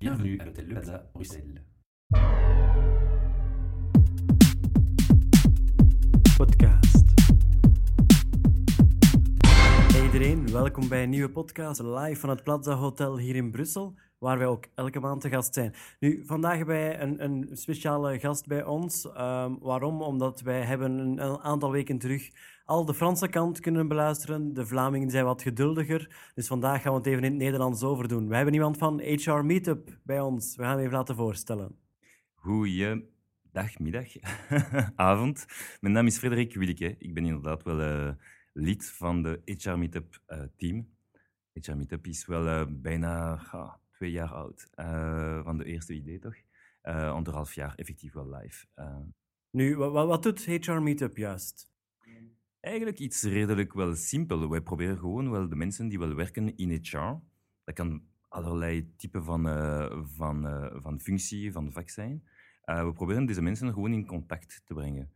Bienvenue à l'hôtel Le Plaza, Bruxelles. Podcast. Hey iedereen, welkom bij een nieuwe podcast live van het Plaza Hotel hier in Brussel, waar wij ook elke maand te gast zijn. Nu, vandaag hebben wij een, een speciale gast bij ons. Ehm, waarom? Omdat wij hebben een, een aantal weken terug al de Franse kant kunnen beluisteren. De Vlamingen zijn wat geduldiger, dus vandaag gaan we het even in het Nederlands overdoen. We hebben iemand van HR Meetup bij ons. We gaan hem even laten voorstellen. Goeiedag, middag, avond. Mijn naam is Frederik Willeke. Ik ben inderdaad wel eh, lid van de HR Meetup eh, team. HR Meetup is wel eh, bijna twee jaar oud. van de eerste idee toch? Anderhalf jaar effectief wel live. Nu, wa- wa- wat doet HR Meetup juist? Eigenlijk iets redelijk wel simpel. Wij proberen gewoon wel de mensen die wel werken in HR. Dat kan allerlei typen van, eh, van, eh, van functie, van vak zijn. Eh, we proberen deze mensen gewoon in contact te brengen.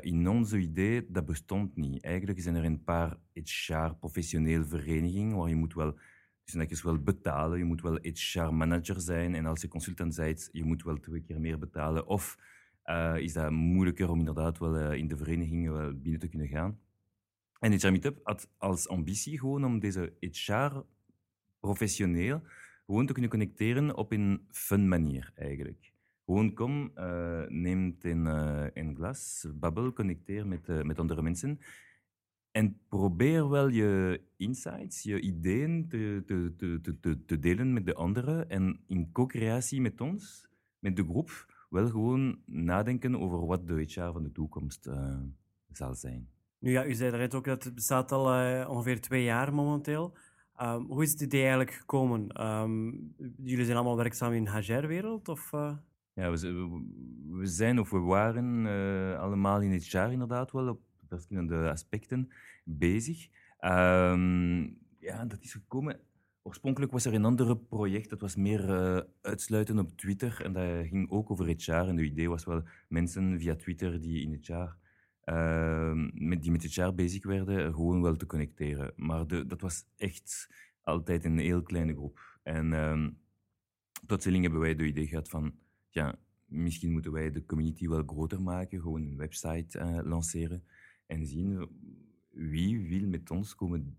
In onze idee, dat bestond niet. Eigenlijk zijn er een paar HR-professionele verenigingen waar je moet wel, dus netjes wel betalen. Je moet wel HR-manager zijn. En als je consultant bent, je moet wel twee keer meer betalen. Of eh, is dat moeilijker om inderdaad wel eh, in de verenigingen wel binnen te kunnen gaan. En HR Meetup had als ambitie gewoon om deze HR-professioneel gewoon te kunnen connecteren op een fun manier eigenlijk. Gewoon kom, eh, neem een, een glas, babbel, connecteer met, met andere mensen. En probeer wel je insights, je ideeën te, te- te, te delen met de anderen. En in co-creatie met ons, met de groep, wel gewoon nadenken over wat de HR van de toekomst eh, zal zijn. Nu ja, u zei daarnet ook dat het bestaat al eh, ongeveer twee jaar momenteel. Ehm, hoe is het idee eigenlijk gekomen? Ehm, jullie zijn allemaal werkzaam in de HR-wereld? Of, eh? Ja, we, we- zijn of we waren allemaal in het jaar inderdaad wel op verschillende aspecten bezig. Ehm, ja, dat is gekomen. Oorspronkelijk was er een ander project, dat was meer eh, uitsluiten op Twitter. En dat ging ook over het jaar. En de idee was wel mensen via Twitter die in het ehm, met, die met het jaar bezig werden, gewoon wel te connecteren. Maar de, dat was echt altijd een heel kleine groep. En ehm plotseling hebben wij de idee gehad van, ja, misschien moeten wij de community wel groter maken, gewoon een website eh, lanceren en zien wie wil met ons komen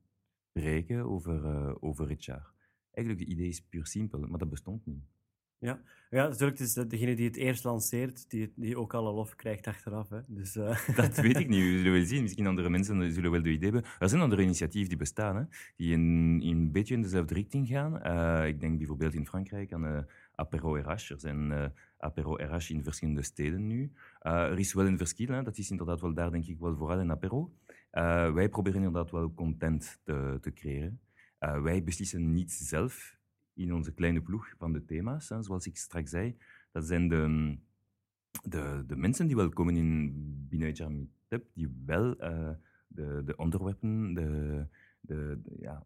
spreken over, eh, over het jaar. Eigenlijk, het idee is puur simpel, maar dat bestond niet. Ja, ja natuurlijk. Het is de- degene die het eerst lanceert, die, die ook alle lof krijgt achteraf. Hè. Dus, eh, Dat weet ik niet. We zullen wel zien. Misschien andere mensen zullen wel de idee hebben. Er zijn andere initiatieven die bestaan, hè, die in, in een beetje in dezelfde richting gaan. Eh, ik denk bijvoorbeeld in Frankrijk aan eh, Apero RH. Er zijn eh, Apero RH in verschillende steden nu. Eh, er is wel een verschil. Hè. Dat is inderdaad wel daar, denk ik, wel vooral een Apero. Eh, wij proberen inderdaad wel content te, te creëren. Eh, wij beslissen niet zelf in onze kleine ploeg van de thema's. Hè. Zoals ik straks zei, dat zijn de, de, de mensen die wel komen in binnen HR Meetup, die wel eh, de, de onderwerpen de, de, de- ja,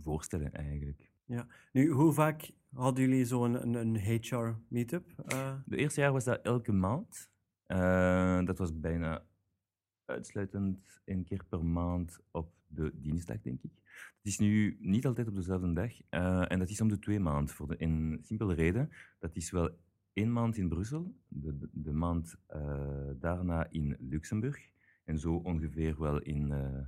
voorstellen eigenlijk. nu, hoe vaak hadden jullie zo'n een, een HR-meetup? Eh, De eerste jaar was dat elke maand. Dat was bijna uitsluitend één keer per maand op de dinsdag, denk ik. Het is nu niet altijd op dezelfde dag. eh, en dat is om de twee maanden. Voor de, een simpele reden. Dat is wel één maand in Brussel, de, de, de maand eh, daarna in Luxemburg. En zo ongeveer wel in, eh,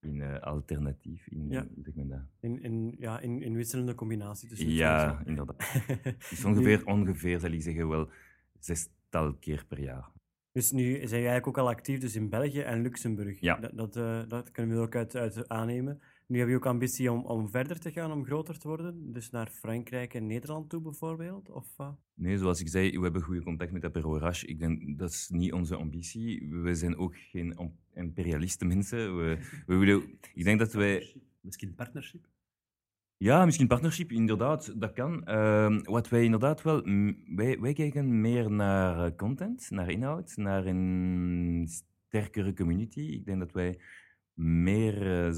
in alternatief. In, Ja. zeg dat? in, in, ja, in, in wisselende combinatie tussen Ja, inderdaad. is ongeveer, ongeveer, zal ik zeggen, wel zestal keer per jaar. Dus nu zijn jullie eigenlijk ook al actief dus in België en Luxemburg. Ja. Dat, dat, eh, dat kunnen we ook uit, uit aannemen. Nu heb je ook ambitie om, om verder te gaan, om groter te worden? Dus naar Frankrijk en Nederland toe bijvoorbeeld? Of, eh? Nee, zoals ik zei, we hebben goede contact met Apero. Ik denk, dat is niet onze ambitie. We zijn ook geen om- imperialiste mensen. We, we willen, ik denk dat wij... Misschien partnership? Ja, misschien partnership, inderdaad, dat kan. Ehm, wat wij inderdaad wel... Wij, wij kijken meer naar eh, content, naar inhoud, naar een sterkere community. Ik denk dat wij meer, eh,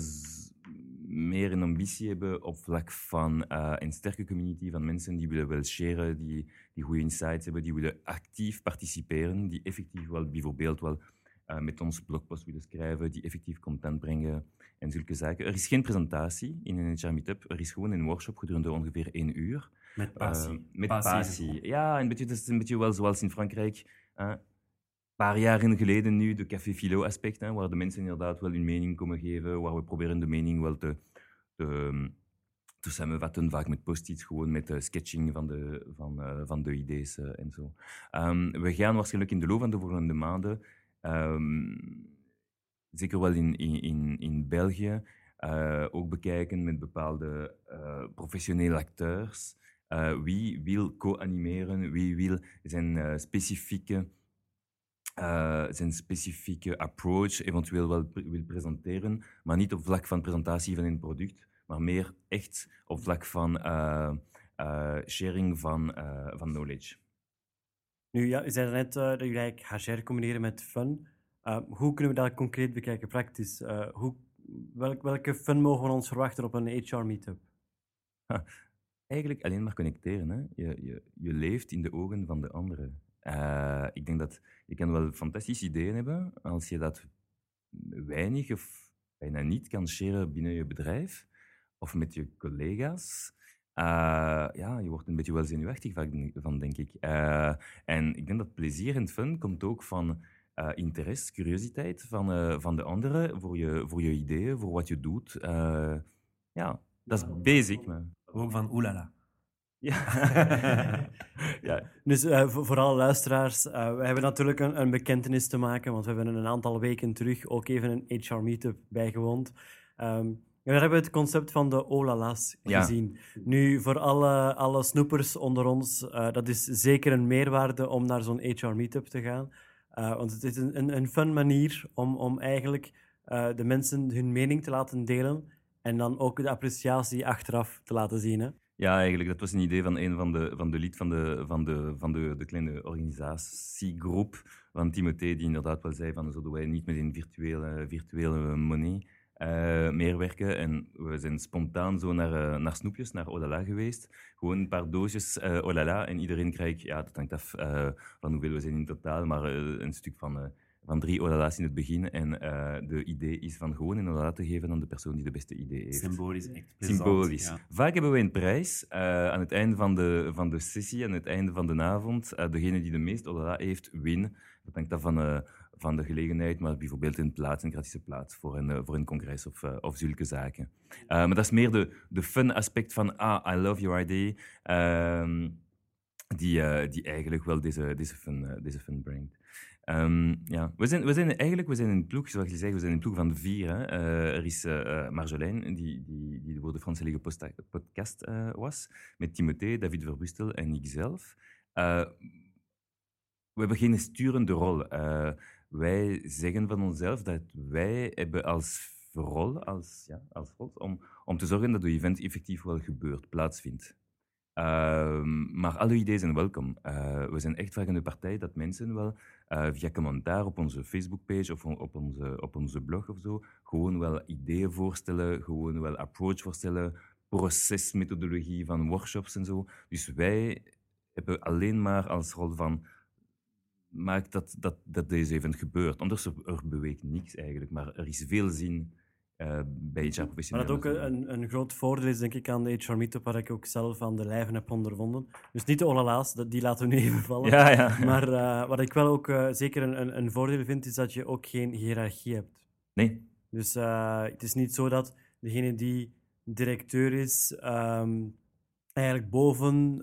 meer een ambitie hebben op vlak van eh, een sterke community van mensen die willen wel sharen, die, die goede insights hebben, die willen actief participeren, die effectief wel bijvoorbeeld wel eh, met ons blogpost willen schrijven, die effectief content brengen. en zulke zaken. Er is geen presentatie in een HR Meetup. Er is gewoon een workshop gedurende ongeveer één uur. Met passie. Eh, met Passie is passie. Ja, een beetje, dat is een beetje wel zoals in Frankrijk. eh, Een paar jaren geleden nu, de Café Philo aspect, hè, waar de mensen inderdaad wel hun mening komen geven, waar we proberen de mening wel te, te, te samenvatten, vaak met post-its, gewoon met de sketching van de, van, van de ideeën en zo. Ehm, we gaan waarschijnlijk in de loop van de volgende maanden, ehm, zeker wel in, in, in, België, eh, ook bekijken met bepaalde eh, professionele acteurs. Eh, wie wil co-animeren, wie wil zijn specifieke, zijn specifieke approach eventueel wel wil presenteren, maar niet op vlak van presentatie van een product, maar meer echt op vlak van sharing van, van knowledge. Nu, ja, je zei net eh, dat eigenlijk HR combineren met fun. Uh, hoe kunnen we dat concreet bekijken, praktisch? Uh, hoe, welk, welke fun mogen we ons verwachten op een HR-meetup? Eigenlijk alleen maar connecteren. Hè? Je, je, je leeft in de ogen van de anderen. Eh, ik denk dat je kan wel fantastische ideeën hebben als je dat weinig of bijna niet kan sharen binnen je bedrijf of met je collega's. Eh, ja, je wordt een beetje wel zenuwachtig van, denk ik. Eh, en ik denk dat plezier en fun komt ook van eh, interesse, curiositeit van, van de anderen voor je, voor je ideeën, voor wat je doet. Ja, dat is basic. Maar... Ook van oelala. Ja. ja. Dus uh, voor, voor, alle luisteraars, uh, we hebben natuurlijk een, een, bekentenis te maken, want we hebben een aantal weken terug ook even een HR-meetup bijgewoond. Um, en daar hebben we het concept van de Olala's gezien. Ja. Nu, voor alle, alle snoepers onder ons, uh, dat is zeker een meerwaarde om naar zo'n HR-meetup te gaan. Uh, want het is een, een, een fun manier om, om eigenlijk uh, de mensen hun mening te laten delen en dan ook de appreciatie achteraf te laten zien. Hè? Ja, eigenlijk, dat was een idee van een van de, van de lid van, de, van, de, van de, de kleine organisatiegroep van Timothée, die inderdaad wel zei van zouden wij niet met een virtuele, virtuele money uh, meer werken. En we zijn spontaan zo naar, uh, naar snoepjes, naar Olala geweest. Gewoon een paar doosjes uh, Olala en iedereen krijgt, ja, dat hangt af van hoeveel we zijn in totaal, maar een stuk van van drie olala's in het begin. En de idee is van gewoon een olala te geven aan de persoon die de beste idee heeft. Symbolisch, echt plezant, Symbolisch. Ja. Vaak hebben we een prijs aan het einde van de, van de sessie, aan het einde van de avond. Degene die de meeste olala heeft, win. Dat hangt af van, van de gelegenheid, maar bijvoorbeeld een plaats, een gratis plaats voor een, voor een congres of, of zulke zaken. maar dat is meer de, de fun aspect van, ah, I love your idea. Ehm, die, die eigenlijk wel deze, deze, fun, deze fun brengt. Um, ja. we, zijn, we zijn eigenlijk we zijn een ploeg, zoals je zegt, we zijn een ploeg van vier. Er is uh, Marjolaine, die, die, die voor de Franse podcast was, met Timothée, David Verbustel en ikzelf. we hebben geen sturende rol. Wij zeggen van onszelf dat wij hebben als rol, als, ja, als rol om, om te zorgen dat de event effectief wel gebeurt, plaatsvindt. Uh, maar alle ideeën zijn welkom. Uh, we zijn echt vragende partij dat mensen wel uh, via commentaar op onze Facebookpage of op onze, op onze blog of zo gewoon wel ideeën voorstellen, gewoon wel approach voorstellen, procesmethodologie van workshops en zo. Dus wij hebben alleen maar als rol van maak dat, dat, dat deze event gebeurt. Anders er, er beweegt niks eigenlijk, maar er is veel zin uh, bij HR-professionals. Maar dat ook een, een groot voordeel is, denk ik, aan de HR Meetup, waar ik ook zelf aan de lijve heb ondervonden. Dus niet de olala's, die laten we nu even vallen. Ja, ja. Maar uh, wat ik wel ook uh, zeker een, een, voordeel vind, is dat je ook geen hiërarchie hebt. Nee. Dus het is niet zo dat degene die directeur is, um, eigenlijk boven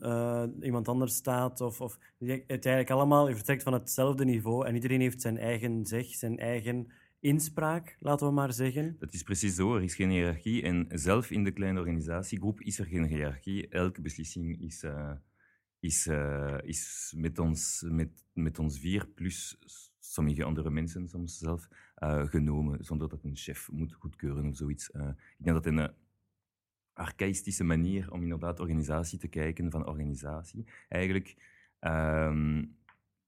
iemand anders staat. Of, of uiteindelijk allemaal, je vertrekt van hetzelfde niveau en iedereen heeft zijn eigen zeg, zijn eigen inspraak, laten we maar zeggen. Dat is precies zo. Er is geen hiërarchie. En zelf in de kleine organisatiegroep is er geen hiërarchie. Elke beslissing is, uh, is, uh, is met, ons, met, met ons vier, plus sommige andere mensen soms zelf, genomen, zonder dat een chef moet goedkeuren of zoiets. ik denk dat een archaïstische manier om inderdaad organisatie te kijken van organisatie. Eigenlijk, um,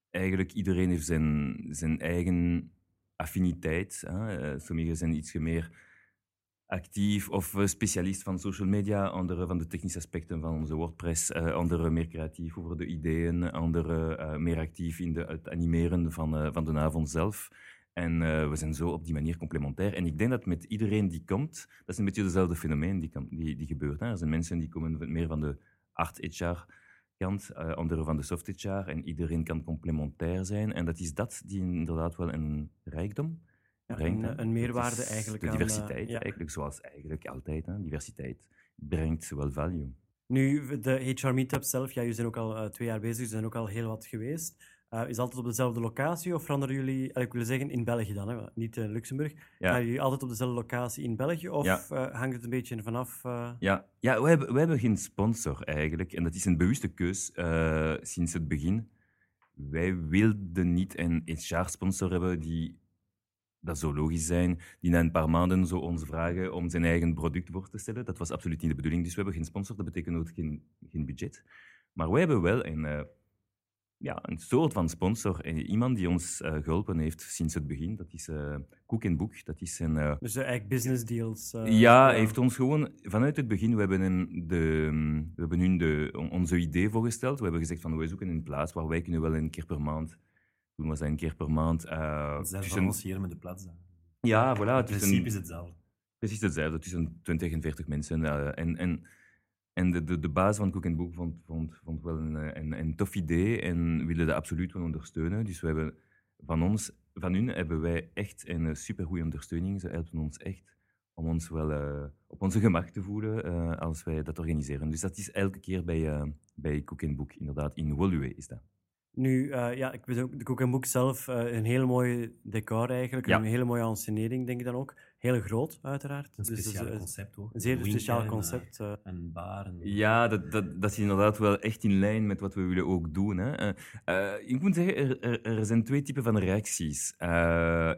eigenlijk iedereen heeft zijn, zijn eigen affiniteit. Hè. Sommigen zijn iets meer actief of specialist van social media, anderen van de technische aspecten van onze WordPress, uh, anderen meer creatief over de ideeën, anderen meer actief in het animeren van, van de avond zelf. En eh, we zijn zo op die manier complementair. En ik denk dat met iedereen die komt, dat is een beetje dezelfde fenomeen die, kan- die, die gebeurt. Hè. Er zijn mensen die komen meer van de hard HR-kant, eh anderen van de soft HR. En iedereen kan complementair zijn. En dat is dat die inderdaad wel een rijkdom Ja, brengt. een, meerwaarde eigenlijk De aan, eh, diversiteit, ja. eigenlijk, zoals eigenlijk altijd. Hè. Diversiteit brengt wel value. Nu, de HR Meetup zelf, ja, jullie zijn ook al eh, twee jaar bezig, jullie zijn ook al heel wat geweest. Eh, is altijd op dezelfde locatie of veranderen jullie, eh, ik wil zeggen in België dan, hè, niet in Luxemburg. Ja. Gaan jullie altijd op dezelfde locatie in België of Ja. eh, hangt het een beetje vanaf? eh? Ja, ja we, hebben, we hebben geen sponsor eigenlijk. En dat is een bewuste keus eh, sinds het begin. Wij wilden niet een HR-sponsor hebben die, dat zou logisch zijn, die na een paar maanden zo ons vragen om zijn eigen product voor te stellen. Dat was absoluut niet de bedoeling. Dus we hebben geen sponsor, dat betekent ook geen, geen budget. Maar wij hebben wel een, eh, ja, een soort van sponsor. Iemand die ons eh, geholpen heeft sinds het begin. Dat is eh Cook Book. Dat is een... eh, Dus eigenlijk business deals. ja, hij heeft ons gewoon vanuit het begin, we hebben, hem de, we hebben hun de, on- onze idee voorgesteld. We hebben gezegd van wij zoeken een plaats waar wij kunnen wel een keer per maand, toen was dat een keer per maand, tussen- van ons hier met de plaats. dan. ja, voilà, Het tussen- principe is hetzelfde. precies hetzelfde, tussen 20 en 40 mensen. en en, en de, de, de baas van Cook Book vond, vond, vond wel een, eh, een, een tof idee en wilde dat absoluut wel ondersteunen. Dus we hebben van ons, van hun hebben wij echt een supergoeie ondersteuning. Ze helpen ons echt om ons wel eh, op onze gemak te voelen eh, als wij dat organiseren. Dus dat is elke keer bij, eh bij Cook Book, inderdaad. In Woluwe is dat. Nu, eh, ja, ik weet ook, de Cook Book zelf, eh, een heel mooi decor eigenlijk, Ja. een hele mooie ensenering denk ik dan ook. Heel groot, uiteraard. Een Dus dat is, speciaal eh, concept ook. Een zeer speciaal en, concept. eh. eh, Een bar. En... Ja, dat, dat, dat is inderdaad wel echt in lijn met wat we willen ook doen. Hè. Eh, eh, ik moet zeggen, er, er, er zijn twee typen van reacties eh,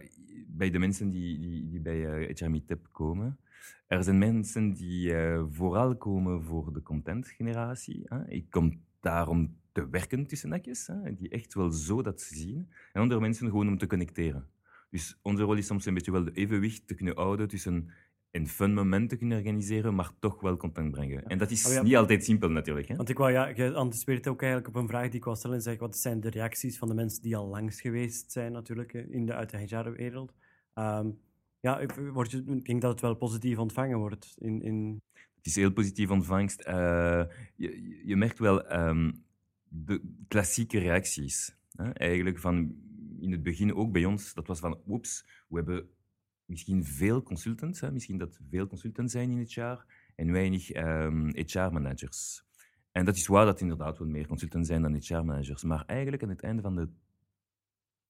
bij de mensen die, die, die bij uh, HR Meetup komen. Er zijn mensen die eh, vooral komen voor de contentgeneratie. Hè. Ik kom daar om te werken tussen nekjes, hè, die echt wel zo dat zien. En andere mensen gewoon om te connecteren. Dus onze rol is soms een beetje wel de evenwicht te kunnen houden tussen een fun moment te kunnen organiseren, maar toch wel content brengen. En dat is Oh ja. niet altijd simpel natuurlijk. Hè? Want ik wou, ja, je anticipeert ook eigenlijk op een vraag die ik wou stellen. En zeg, wat zijn de reacties van de mensen die al langs geweest zijn, natuurlijk, eh, in de, uit de HR-wereld? Ehm, ja, ik, word je, ik denk dat het wel positief ontvangen wordt. In, in... Het is heel positief ontvangst. Eh, je, je merkt wel ehm, de klassieke reacties. Hè? Eigenlijk van in het begin ook bij ons, dat was van, oeps, we hebben misschien veel consultants, hè? misschien dat veel consultants zijn in het jaar, en weinig ehm, HR-managers. En dat is waar dat inderdaad wel meer consultants zijn dan HR-managers. Maar eigenlijk aan het einde van de,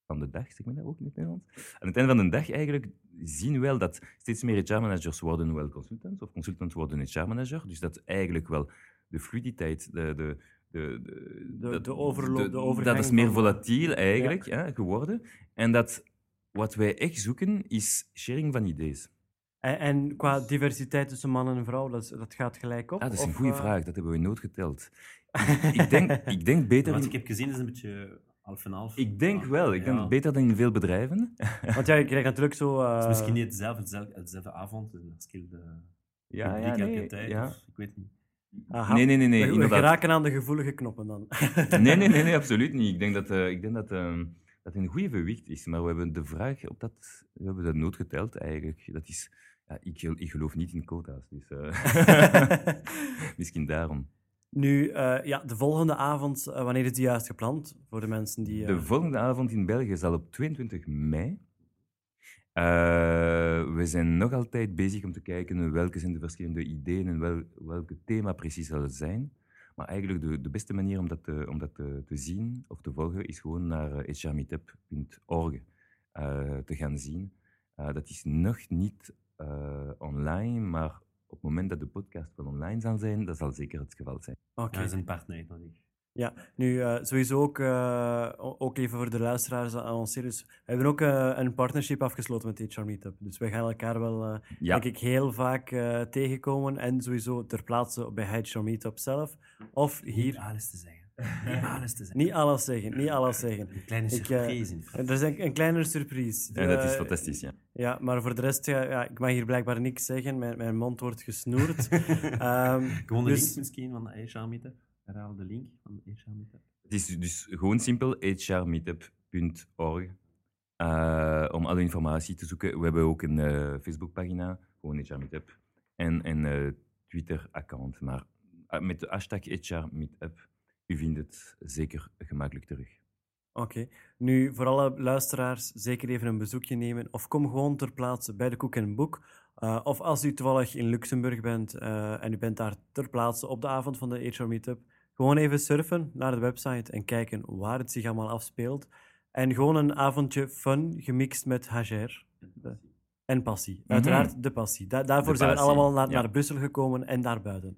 van de dag, zeg maar ook in het Nederlands, aan het einde van de dag eigenlijk zien we wel dat steeds meer HR-managers worden wel consultants, of consultants worden HR-manager. Dus dat eigenlijk wel de fluiditeit, de, de, de, de, De- dat- de overloop, de overgang Dat is meer volatiel eigenlijk hè, geworden. En dat wat wij echt zoeken is sharing van ideeën. En, en qua diversiteit tussen man en vrouw, dat, is- dat gaat gelijk op? Ah, dat is een goede eh, vraag, dat hebben we nooit geteld. ik, denk, ik denk beter. Wat ik heb gezien is een beetje half en half. ik denk Maar, wel, ik ja. denk beter dan in veel bedrijven. Want ja, je krijgt natuurlijk zo... eh, Het is misschien niet hetzelfde, hetzelfde, hetzelfde avond, verschillende Ja, publiek ja, elke nee, tijd. ja. Of, ik weet niet. Aha, Nee, nee, nee, nee, we, geraken aan de gevoelige knoppen dan. Nee, nee, nee, nee, absoluut niet. Ik denk dat uh, ik denk dat, uh, dat een goede verwicht is. Maar we hebben de vraag op dat, we hebben dat nooit geteld eigenlijk. Dat is, ja, ik, ik geloof niet in quota's, dus uh, misschien daarom. Nu, uh, ja, de volgende avond, wanneer is die juist gepland voor de mensen die... De volgende avond in België zal op 22 mei. Uh, we zijn nog altijd bezig om te kijken welke zijn de verschillende ideeën en wel, welke thema precies zal het zijn. Maar eigenlijk de, de beste manier om dat, te, om dat te, te, zien of te volgen is gewoon naar uh, hrmeetup.org uh, te gaan zien. Uh, dat is nog niet uh, online, maar op het moment dat de podcast wel online zal zijn, dat zal zeker het geval zijn. Oké. Okay. Dat is een partner nodig. Ja, nu uh, sowieso ook, uh, ook even voor de luisteraars annonceren. Dus we hebben ook uh, een partnership afgesloten met HR Meetup. Dus wij gaan elkaar wel, uh, ja. denk ik, heel vaak uh, tegenkomen. En sowieso ter plaatse bij HR Meetup zelf. Of hier... Niet alles te zeggen. Niet alles te zeggen. Niet alles zeggen, niet alles zeggen. Een kleine surprise. Ik, er is een, een kleine surprise. Ja, dat is fantastisch, ja. Ja, maar voor de rest, ja, ja, ik mag hier blijkbaar niks zeggen. Mijn, mijn mond wordt gesnoerd. um, Gewoon de dus... link misschien van de HR Meetup. Herhaal de link van HR Meetup. Het is dus gewoon simpel, hrmeetup.org. eh, om alle informatie te zoeken. We hebben ook een eh, Facebookpagina, gewoon HR Meetup, en een eh, Twitter-account. Maar eh, met de hashtag HR Meetup, u vindt het zeker gemakkelijk terug. Oké. Nu, voor alle luisteraars, zeker even een bezoekje nemen. Of kom gewoon ter plaatse bij de Koek en Boek. Uh, of als u toevallig in Luxemburg bent uh, en u bent daar ter plaatse op de avond van de HR Meetup, gewoon even surfen naar de website en kijken waar het zich allemaal afspeelt. En gewoon een avondje fun gemixt met HR. En passie. Mhm. Uiteraard de passie. Da daarvoor De zijn we allemaal naar, ja. naar Brussel gekomen en daarbuiten.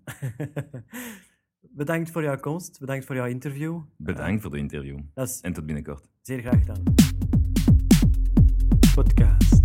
Bedankt voor jouw komst. Bedankt voor jouw interview. Bedankt voor het interview. Is En tot binnenkort. zeer graag gedaan. Podcast.